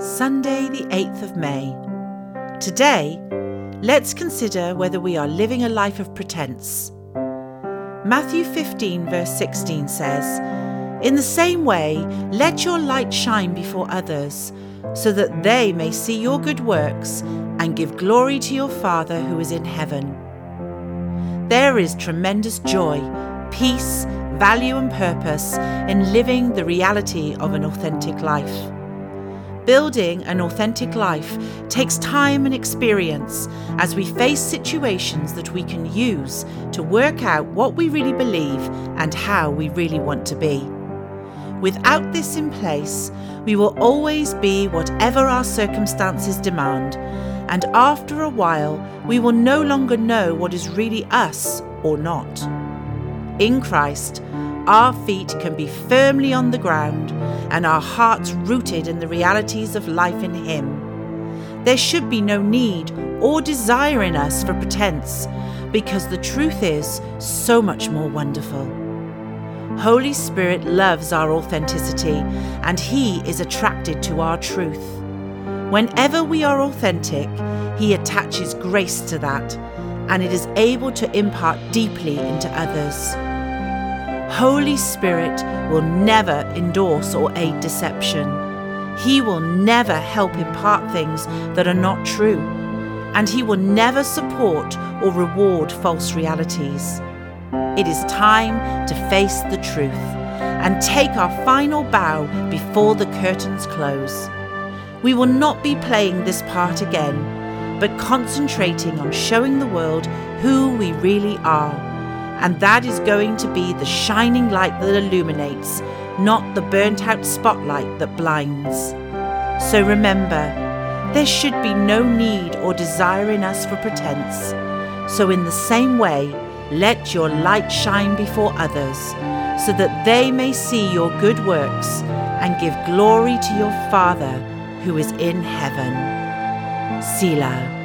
Sunday, the 8th of May. Today, let's consider whether we are living a life of pretense. Matthew 15, verse 16 says, In the same way, let your light shine before others, so that they may see your good works and give glory to your Father who is in heaven. There is tremendous joy, peace, value, and purpose in living the reality of an authentic life. Building an authentic life takes time and experience as we face situations that we can use to work out what we really believe and how we really want to be. Without this in place, we will always be whatever our circumstances demand, and after a while, we will no longer know what is really us or not. In Christ, our feet can be firmly on the ground and our hearts rooted in the realities of life in Him. There should be no need or desire in us for pretense because the truth is so much more wonderful. Holy Spirit loves our authenticity and He is attracted to our truth. Whenever we are authentic, He attaches grace to that and it is able to impart deeply into others. Holy Spirit will never endorse or aid deception. He will never help impart things that are not true, and He will never support or reward false realities. It is time to face the truth and take our final bow before the curtains close. We will not be playing this part again, but concentrating on showing the world who we really are and that is going to be the shining light that illuminates, not the burnt out spotlight that blinds. So remember, there should be no need or desire in us for pretense. So, in the same way, let your light shine before others, so that they may see your good works and give glory to your Father who is in heaven. Selah.